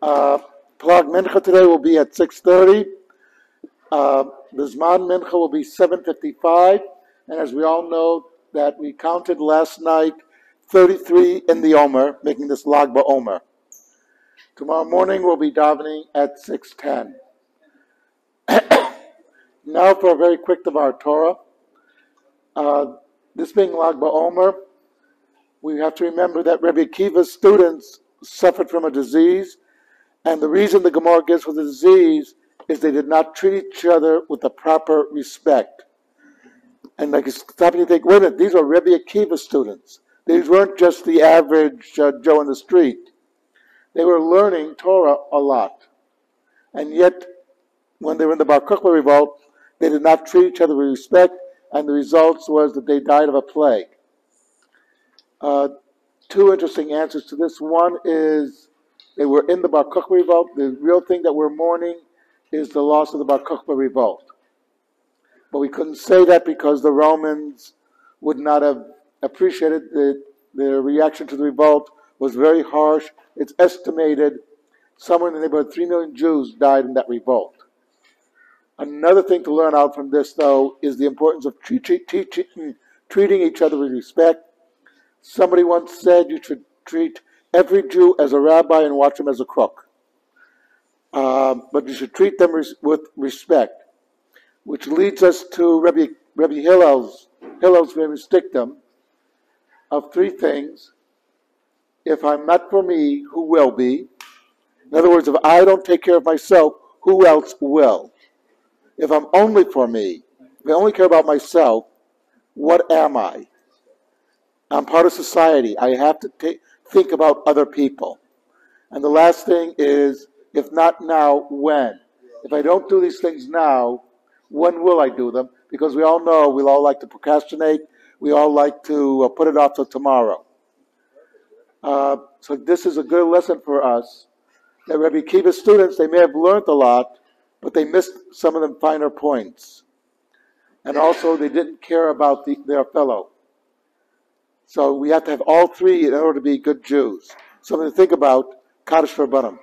Uh, Plag Mincha today will be at 6.30. Uh, the Zman Mincha will be 7.55. And as we all know, that we counted last night 33 in the Omer, making this Lag Omer. Tomorrow morning we'll be davening at 6.10. now for a very quick Devar Torah. Uh, this being Lag Omer, we have to remember that Rabbi Akiva's students suffered from a disease, and the reason the Gemara gives for the disease is they did not treat each other with the proper respect. And like it's stopping to think, wait a minute, these are Rebbe Akiva students. These weren't just the average uh, Joe in the street. They were learning Torah a lot. And yet, when they were in the Bar Kokhba revolt, they did not treat each other with respect, and the results was that they died of a plague. Uh, two interesting answers to this. One is they were in the Bar Kokhba revolt. The real thing that we're mourning is the loss of the Bar Kokhba revolt. But we couldn't say that because the Romans would not have appreciated the, the reaction to the revolt was very harsh. It's estimated somewhere in the neighborhood of 3 million Jews died in that revolt. Another thing to learn out from this, though, is the importance of treat, treat, treating each other with respect. Somebody once said you should treat every Jew as a rabbi and watch him as a crook. Um, but you should treat them res- with respect, which leads us to Rabbi, Rabbi Hillel's, Hillel's famous dictum of three things. If I'm not for me, who will be? In other words, if I don't take care of myself, who else will? If I'm only for me, if I only care about myself, what am I? I'm part of society. I have to take, think about other people. And the last thing is, if not now, when? If I don't do these things now, when will I do them? Because we all know we all like to procrastinate. We all like to uh, put it off till tomorrow. Uh, so this is a good lesson for us. That Rabbi Kiva's students, they may have learned a lot, but they missed some of the finer points. And also, they didn't care about the, their fellow. So we have to have all three in order to be good Jews. Something to think about, Kaddish Rabbanim.